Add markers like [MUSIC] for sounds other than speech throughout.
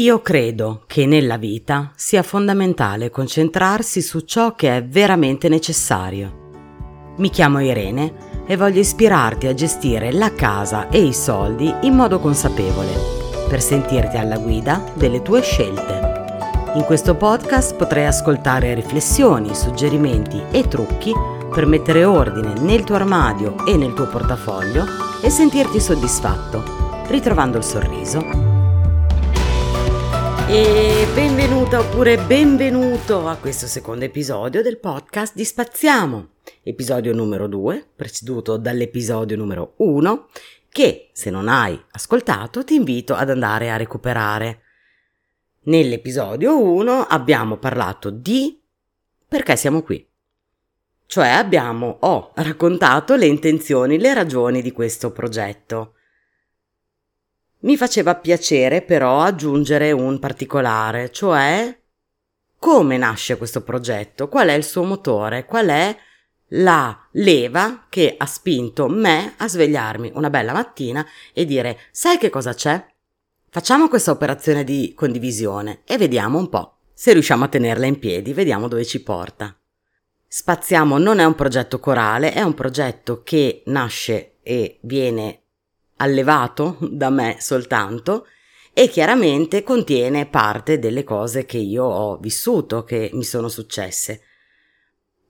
Io credo che nella vita sia fondamentale concentrarsi su ciò che è veramente necessario. Mi chiamo Irene e voglio ispirarti a gestire la casa e i soldi in modo consapevole, per sentirti alla guida delle tue scelte. In questo podcast potrai ascoltare riflessioni, suggerimenti e trucchi per mettere ordine nel tuo armadio e nel tuo portafoglio e sentirti soddisfatto, ritrovando il sorriso e benvenuta oppure benvenuto a questo secondo episodio del podcast di Spaziamo, episodio numero 2, preceduto dall'episodio numero 1, che se non hai ascoltato ti invito ad andare a recuperare. Nell'episodio 1 abbiamo parlato di perché siamo qui. Cioè abbiamo, ho raccontato le intenzioni, le ragioni di questo progetto. Mi faceva piacere però aggiungere un particolare, cioè come nasce questo progetto, qual è il suo motore, qual è la leva che ha spinto me a svegliarmi una bella mattina e dire sai che cosa c'è? Facciamo questa operazione di condivisione e vediamo un po'. Se riusciamo a tenerla in piedi, vediamo dove ci porta. Spaziamo non è un progetto corale, è un progetto che nasce e viene allevato da me soltanto e chiaramente contiene parte delle cose che io ho vissuto, che mi sono successe.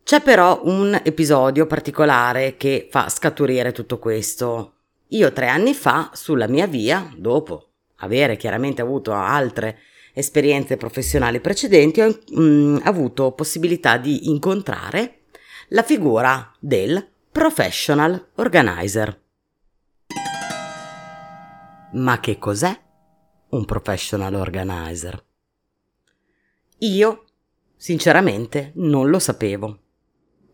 C'è però un episodio particolare che fa scaturire tutto questo. Io tre anni fa, sulla mia via, dopo avere chiaramente avuto altre esperienze professionali precedenti, ho mm, avuto possibilità di incontrare la figura del professional organizer. Ma che cos'è un professional organizer? Io, sinceramente, non lo sapevo.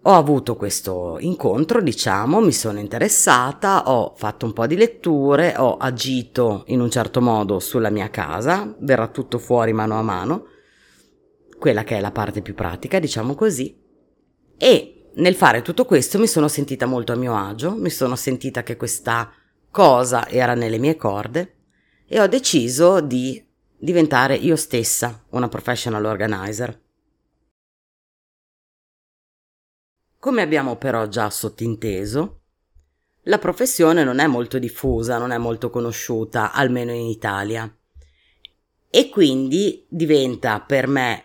Ho avuto questo incontro, diciamo, mi sono interessata, ho fatto un po' di letture, ho agito in un certo modo sulla mia casa, verrà tutto fuori mano a mano, quella che è la parte più pratica, diciamo così, e nel fare tutto questo mi sono sentita molto a mio agio, mi sono sentita che questa cosa era nelle mie corde e ho deciso di diventare io stessa una professional organizer. Come abbiamo però già sottinteso, la professione non è molto diffusa, non è molto conosciuta, almeno in Italia. E quindi diventa per me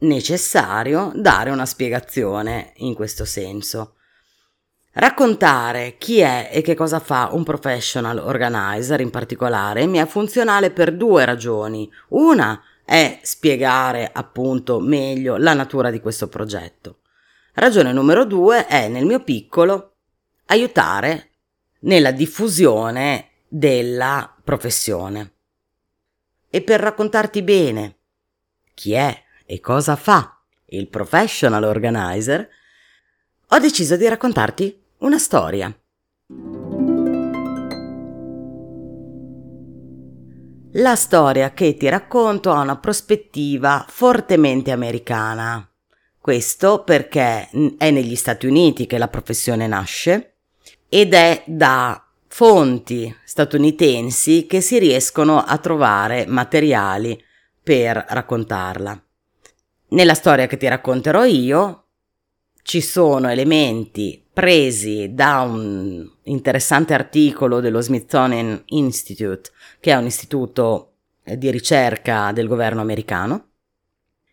necessario dare una spiegazione in questo senso. Raccontare chi è e che cosa fa un professional organizer in particolare mi è funzionale per due ragioni. Una è spiegare appunto meglio la natura di questo progetto. Ragione numero due è nel mio piccolo aiutare nella diffusione della professione. E per raccontarti bene chi è e cosa fa il professional organizer, ho deciso di raccontarti una storia. La storia che ti racconto ha una prospettiva fortemente americana. Questo perché è negli Stati Uniti che la professione nasce ed è da fonti statunitensi che si riescono a trovare materiali per raccontarla. Nella storia che ti racconterò io ci sono elementi presi da un interessante articolo dello Smithsonian Institute, che è un istituto eh, di ricerca del governo americano,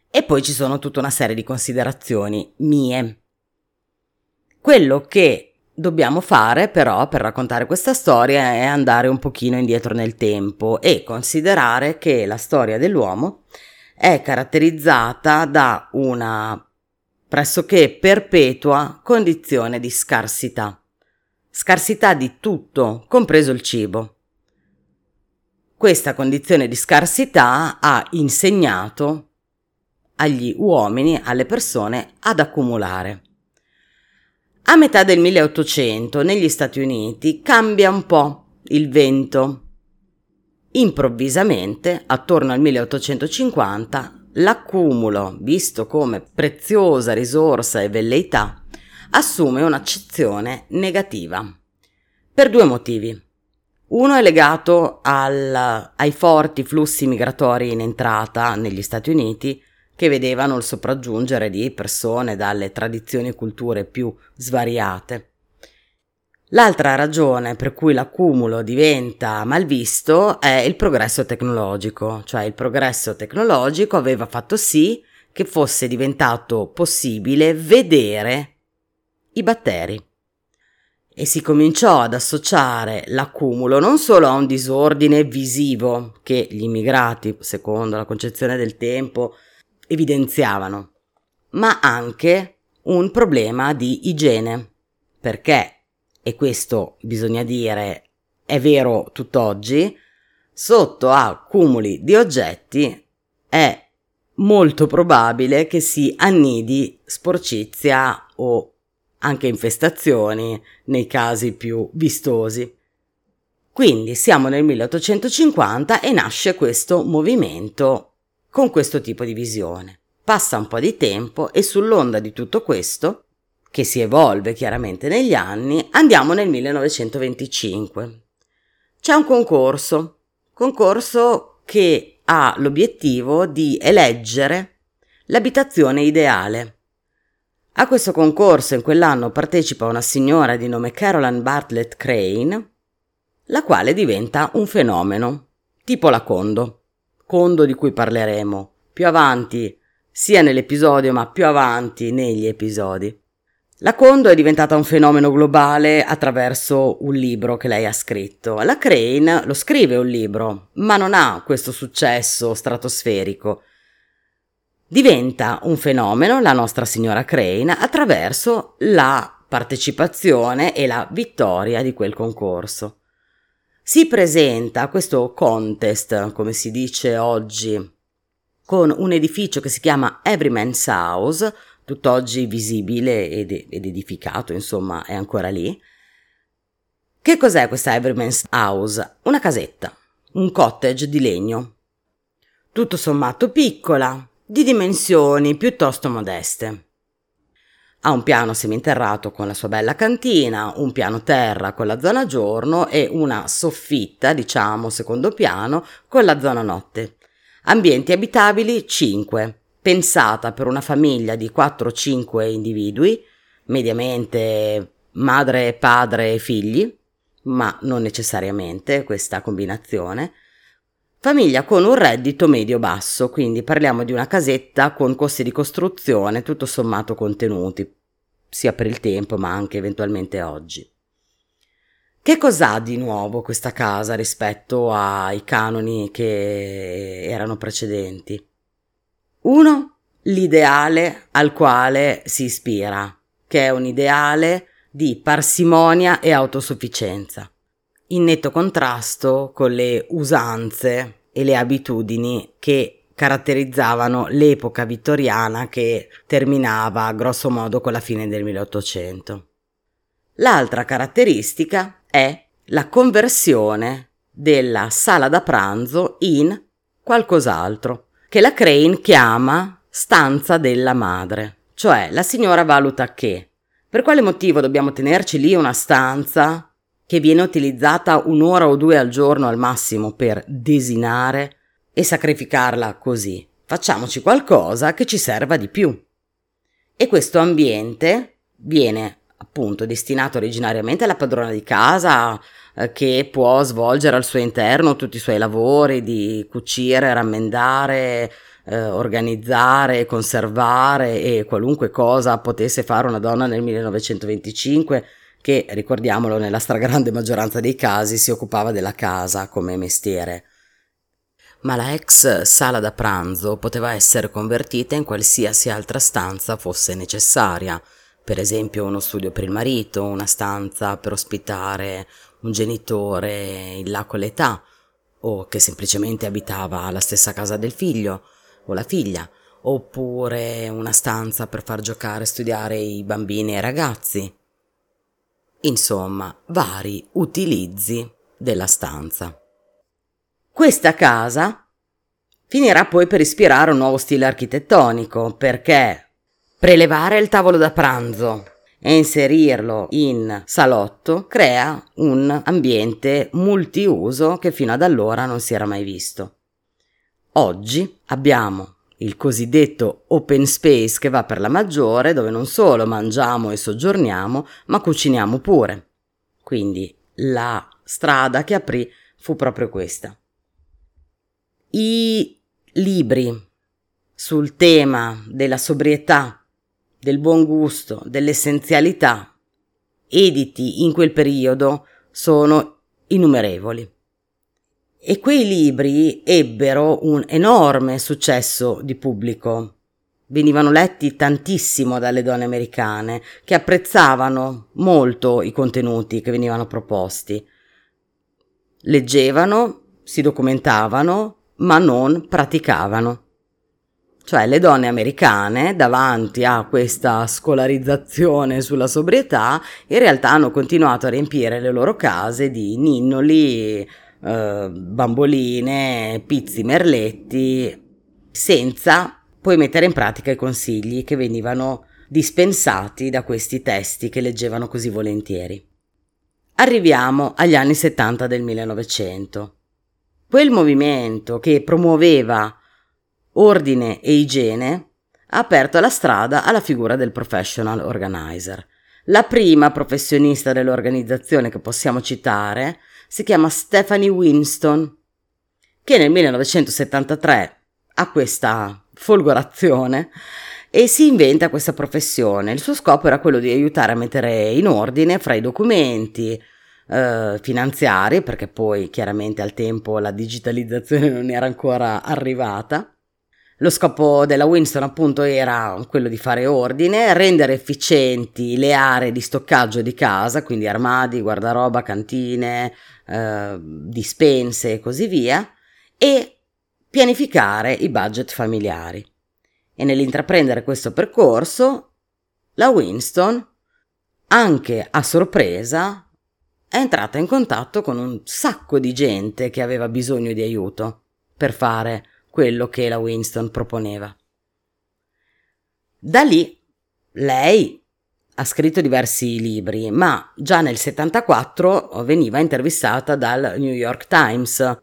e poi ci sono tutta una serie di considerazioni mie. Quello che dobbiamo fare però per raccontare questa storia è andare un pochino indietro nel tempo e considerare che la storia dell'uomo è caratterizzata da una pressoché perpetua condizione di scarsità. Scarsità di tutto, compreso il cibo. Questa condizione di scarsità ha insegnato agli uomini, alle persone, ad accumulare. A metà del 1800 negli Stati Uniti cambia un po' il vento. Improvvisamente, attorno al 1850, l'accumulo, visto come preziosa risorsa e velleità, assume un'accezione negativa. Per due motivi. Uno è legato al, ai forti flussi migratori in entrata negli Stati Uniti che vedevano il sopraggiungere di persone dalle tradizioni e culture più svariate. L'altra ragione per cui l'accumulo diventa malvisto è il progresso tecnologico, cioè il progresso tecnologico aveva fatto sì che fosse diventato possibile vedere i batteri. E si cominciò ad associare l'accumulo non solo a un disordine visivo che gli immigrati, secondo la concezione del tempo, evidenziavano, ma anche un problema di igiene, perché e questo bisogna dire è vero tutt'oggi, sotto accumuli di oggetti è molto probabile che si annidi sporcizia o anche infestazioni nei casi più vistosi. Quindi siamo nel 1850 e nasce questo movimento con questo tipo di visione. Passa un po' di tempo e sull'onda di tutto questo che si evolve chiaramente negli anni, andiamo nel 1925. C'è un concorso, concorso che ha l'obiettivo di eleggere l'abitazione ideale. A questo concorso in quell'anno partecipa una signora di nome Caroline Bartlett Crane, la quale diventa un fenomeno, tipo la Condo, Condo di cui parleremo più avanti, sia nell'episodio ma più avanti negli episodi. La Condo è diventata un fenomeno globale attraverso un libro che lei ha scritto. La Crane lo scrive un libro, ma non ha questo successo stratosferico. Diventa un fenomeno, la nostra signora Crane, attraverso la partecipazione e la vittoria di quel concorso. Si presenta questo contest, come si dice oggi, con un edificio che si chiama Everyman's House, tutt'oggi visibile ed, ed edificato, insomma, è ancora lì. Che cos'è questa Everyman's House? Una casetta, un cottage di legno. Tutto sommato piccola, di dimensioni piuttosto modeste. Ha un piano seminterrato con la sua bella cantina, un piano terra con la zona giorno e una soffitta, diciamo, secondo piano, con la zona notte. Ambienti abitabili 5 pensata per una famiglia di 4-5 individui, mediamente madre, padre e figli, ma non necessariamente questa combinazione. Famiglia con un reddito medio-basso, quindi parliamo di una casetta con costi di costruzione tutto sommato contenuti, sia per il tempo ma anche eventualmente oggi. Che cos'ha di nuovo questa casa rispetto ai canoni che erano precedenti? Uno, l'ideale al quale si ispira, che è un ideale di parsimonia e autosufficienza, in netto contrasto con le usanze e le abitudini che caratterizzavano l'epoca vittoriana che terminava grosso modo con la fine del 1800. L'altra caratteristica è la conversione della sala da pranzo in qualcos'altro, che la Crane chiama stanza della madre. Cioè, la signora valuta che per quale motivo dobbiamo tenerci lì una stanza che viene utilizzata un'ora o due al giorno al massimo per desinare e sacrificarla così? Facciamoci qualcosa che ci serva di più. E questo ambiente viene appunto destinato originariamente alla padrona di casa eh, che può svolgere al suo interno tutti i suoi lavori di cucire, rammendare, eh, organizzare, conservare e qualunque cosa potesse fare una donna nel 1925 che, ricordiamolo, nella stragrande maggioranza dei casi si occupava della casa come mestiere. Ma la ex sala da pranzo poteva essere convertita in qualsiasi altra stanza fosse necessaria, per esempio uno studio per il marito, una stanza per ospitare un genitore in là con l'età, o che semplicemente abitava alla stessa casa del figlio o la figlia, oppure una stanza per far giocare e studiare i bambini e i ragazzi. Insomma, vari utilizzi della stanza. Questa casa finirà poi per ispirare un nuovo stile architettonico, perché prelevare il tavolo da pranzo e inserirlo in salotto crea un ambiente multiuso che fino ad allora non si era mai visto. Oggi abbiamo il cosiddetto open space che va per la maggiore, dove non solo mangiamo e soggiorniamo, ma cuciniamo pure. Quindi la strada che aprì fu proprio questa. I libri sul tema della sobrietà, del buon gusto, dell'essenzialità, editi in quel periodo, sono innumerevoli. E quei libri ebbero un enorme successo di pubblico. Venivano letti tantissimo dalle donne americane, che apprezzavano molto i contenuti che venivano proposti. Leggevano, si documentavano, ma non praticavano. Cioè le donne americane, davanti a questa scolarizzazione sulla sobrietà, in realtà hanno continuato a riempire le loro case di ninnoli, eh, bamboline, pizzi, merletti, senza poi mettere in pratica i consigli che venivano dispensati da questi testi che leggevano così volentieri. Arriviamo agli anni 70 del 1900. Quel movimento che promuoveva ordine e igiene ha aperto la strada alla figura del professional organizer. La prima professionista dell'organizzazione che possiamo citare si chiama Stephanie Winston, che nel 1973 ha questa folgorazione e si inventa questa professione. Il suo scopo era quello di aiutare a mettere in ordine fra i documenti eh, finanziari, perché poi chiaramente al tempo la digitalizzazione [LAUGHS] non era ancora arrivata. Lo scopo della Winston appunto era quello di fare ordine, rendere efficienti le aree di stoccaggio di casa, quindi armadi, guardaroba, cantine, eh, dispense e così via, e pianificare i budget familiari. E nell'intraprendere questo percorso, la Winston, anche a sorpresa, è entrata in contatto con un sacco di gente che aveva bisogno di aiuto per fare quello che la Winston proponeva. Da lì lei ha scritto diversi libri, ma già nel 74 veniva intervistata dal New York Times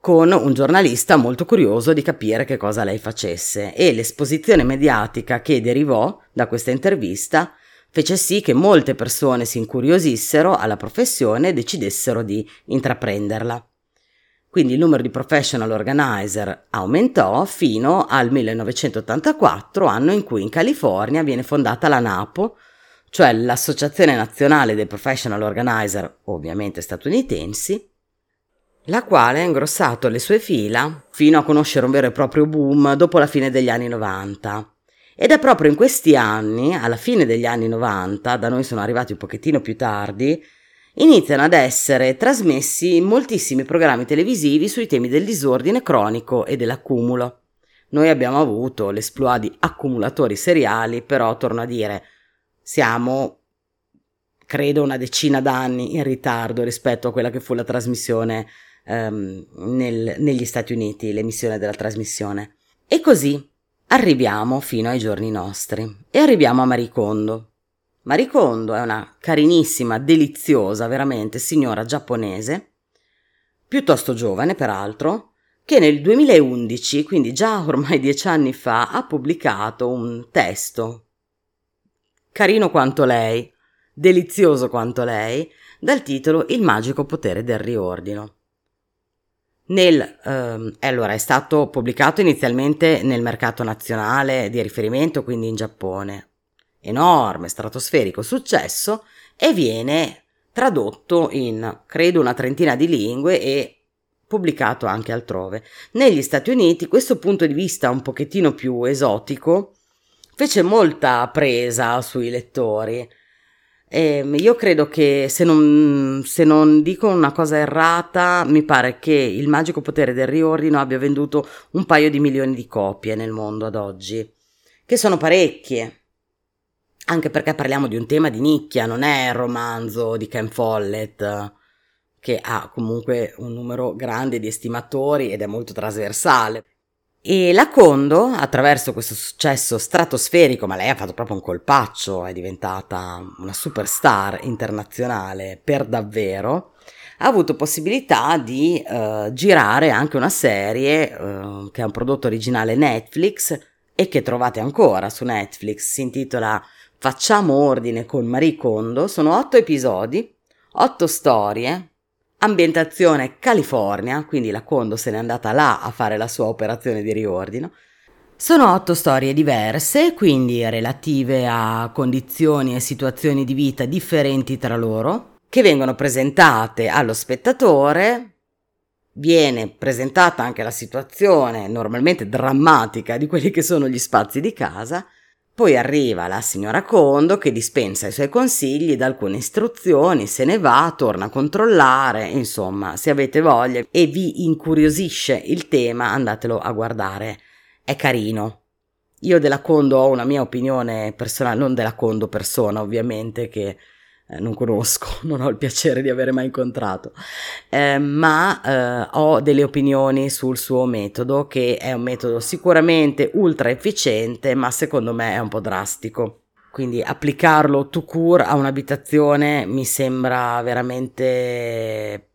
con un giornalista molto curioso di capire che cosa lei facesse e l'esposizione mediatica che derivò da questa intervista fece sì che molte persone si incuriosissero alla professione e decidessero di intraprenderla. Quindi il numero di professional organizer aumentò fino al 1984, anno in cui in California viene fondata la NAPO, cioè l'Associazione Nazionale dei Professional Organizer, ovviamente statunitensi, la quale ha ingrossato le sue fila fino a conoscere un vero e proprio boom dopo la fine degli anni 90. Ed è proprio in questi anni, alla fine degli anni 90, da noi sono arrivati un pochettino più tardi, iniziano ad essere trasmessi moltissimi programmi televisivi sui temi del disordine cronico e dell'accumulo. Noi abbiamo avuto l'esploit di accumulatori seriali, però torno a dire, siamo credo una decina d'anni in ritardo rispetto a quella che fu la trasmissione um, nel, negli Stati Uniti, l'emissione della trasmissione. E così arriviamo fino ai giorni nostri e arriviamo a Maricondo. Maricondo è una carinissima, deliziosa, veramente signora giapponese, piuttosto giovane peraltro, che nel 2011, quindi già ormai dieci anni fa, ha pubblicato un testo, carino quanto lei, delizioso quanto lei, dal titolo Il magico potere del riordino. Nel, ehm, allora, è stato pubblicato inizialmente nel mercato nazionale di riferimento, quindi in Giappone, enorme, stratosferico successo e viene tradotto in credo una trentina di lingue e pubblicato anche altrove. Negli Stati Uniti questo punto di vista un pochettino più esotico fece molta presa sui lettori. E io credo che se non, se non dico una cosa errata, mi pare che il magico potere del riordino abbia venduto un paio di milioni di copie nel mondo ad oggi, che sono parecchie anche perché parliamo di un tema di nicchia, non è il romanzo di Ken Follett, che ha comunque un numero grande di estimatori ed è molto trasversale. E la Kondo, attraverso questo successo stratosferico, ma lei ha fatto proprio un colpaccio, è diventata una superstar internazionale per davvero, ha avuto possibilità di uh, girare anche una serie uh, che è un prodotto originale Netflix e che trovate ancora su Netflix, si intitola Facciamo ordine con Marie Kondo, sono otto episodi, otto storie, ambientazione California, quindi la Kondo se n'è andata là a fare la sua operazione di riordino. Sono otto storie diverse, quindi relative a condizioni e situazioni di vita differenti tra loro, che vengono presentate allo spettatore. Viene presentata anche la situazione normalmente drammatica di quelli che sono gli spazi di casa poi arriva la signora Condo che dispensa i suoi consigli, dà alcune istruzioni, se ne va, torna a controllare, insomma, se avete voglia e vi incuriosisce il tema, andatelo a guardare. È carino. Io della Condo ho una mia opinione personale, non della Condo persona, ovviamente, che non conosco, [LAUGHS] non ho il piacere di avere mai incontrato, eh, ma eh, ho delle opinioni sul suo metodo, che è un metodo sicuramente ultra efficiente, ma secondo me è un po' drastico. Quindi applicarlo to cure a un'abitazione mi sembra veramente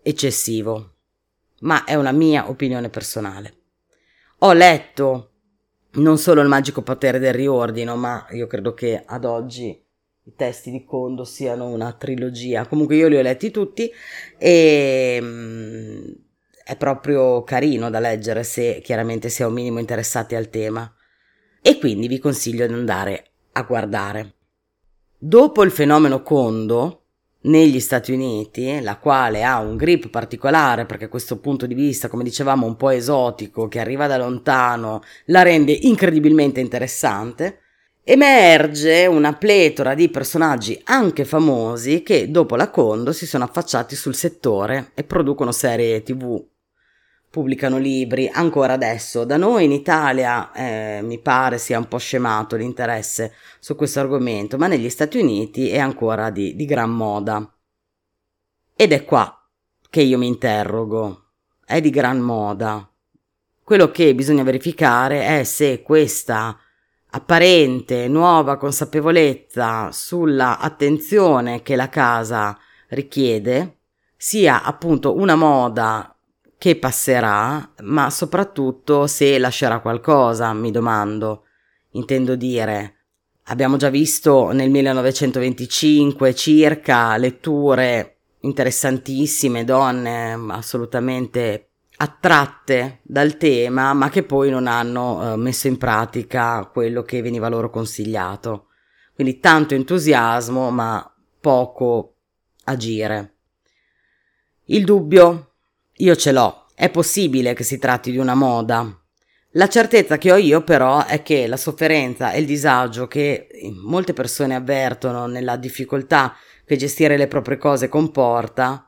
eccessivo, ma è una mia opinione personale. Ho letto non solo il magico potere del riordino, ma io credo che ad oggi i testi di Kondo siano una trilogia. Comunque io li ho letti tutti e mm, è proprio carino da leggere se chiaramente si è un minimo interessati al tema. E quindi vi consiglio di andare a guardare. Dopo il fenomeno Kondo, negli Stati Uniti, la quale ha un grip particolare perché questo punto di vista, come dicevamo, un po' esotico, che arriva da lontano, la rende incredibilmente interessante, emerge una pletora di personaggi anche famosi che dopo la Condo si sono affacciati sul settore e producono serie tv, pubblicano libri ancora adesso. Da noi in Italia eh, mi pare sia un po' scemato l'interesse su questo argomento, ma negli Stati Uniti è ancora di, di gran moda. Ed è qua che io mi interrogo. È di gran moda. Quello che bisogna verificare è se questa apparente nuova consapevolezza sulla attenzione che la casa richiede sia appunto una moda che passerà, ma soprattutto se lascerà qualcosa, mi domando. Intendo dire, abbiamo già visto nel 1925 circa letture interessantissime, donne assolutamente attratte dal tema, ma che poi non hanno eh, messo in pratica quello che veniva loro consigliato. Quindi tanto entusiasmo, ma poco agire. Il dubbio, io ce l'ho, è possibile che si tratti di una moda. La certezza che ho io però è che la sofferenza e il disagio che molte persone avvertono nella difficoltà che gestire le proprie cose comporta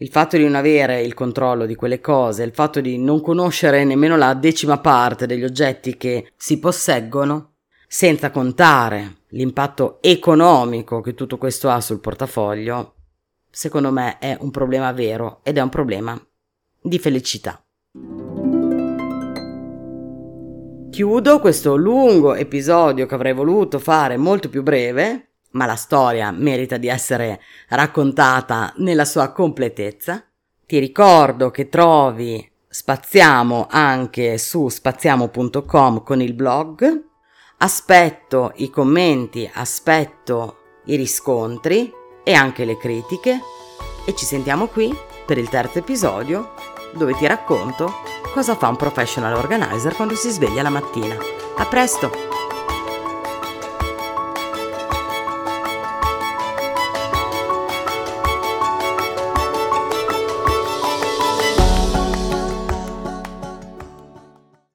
il fatto di non avere il controllo di quelle cose, il fatto di non conoscere nemmeno la decima parte degli oggetti che si posseggono, senza contare l'impatto economico che tutto questo ha sul portafoglio, secondo me è un problema vero ed è un problema di felicità. Chiudo questo lungo episodio che avrei voluto fare molto più breve ma la storia merita di essere raccontata nella sua completezza. Ti ricordo che trovi Spaziamo anche su spaziamo.com con il blog. Aspetto i commenti, aspetto i riscontri e anche le critiche e ci sentiamo qui per il terzo episodio dove ti racconto cosa fa un professional organizer quando si sveglia la mattina. A presto!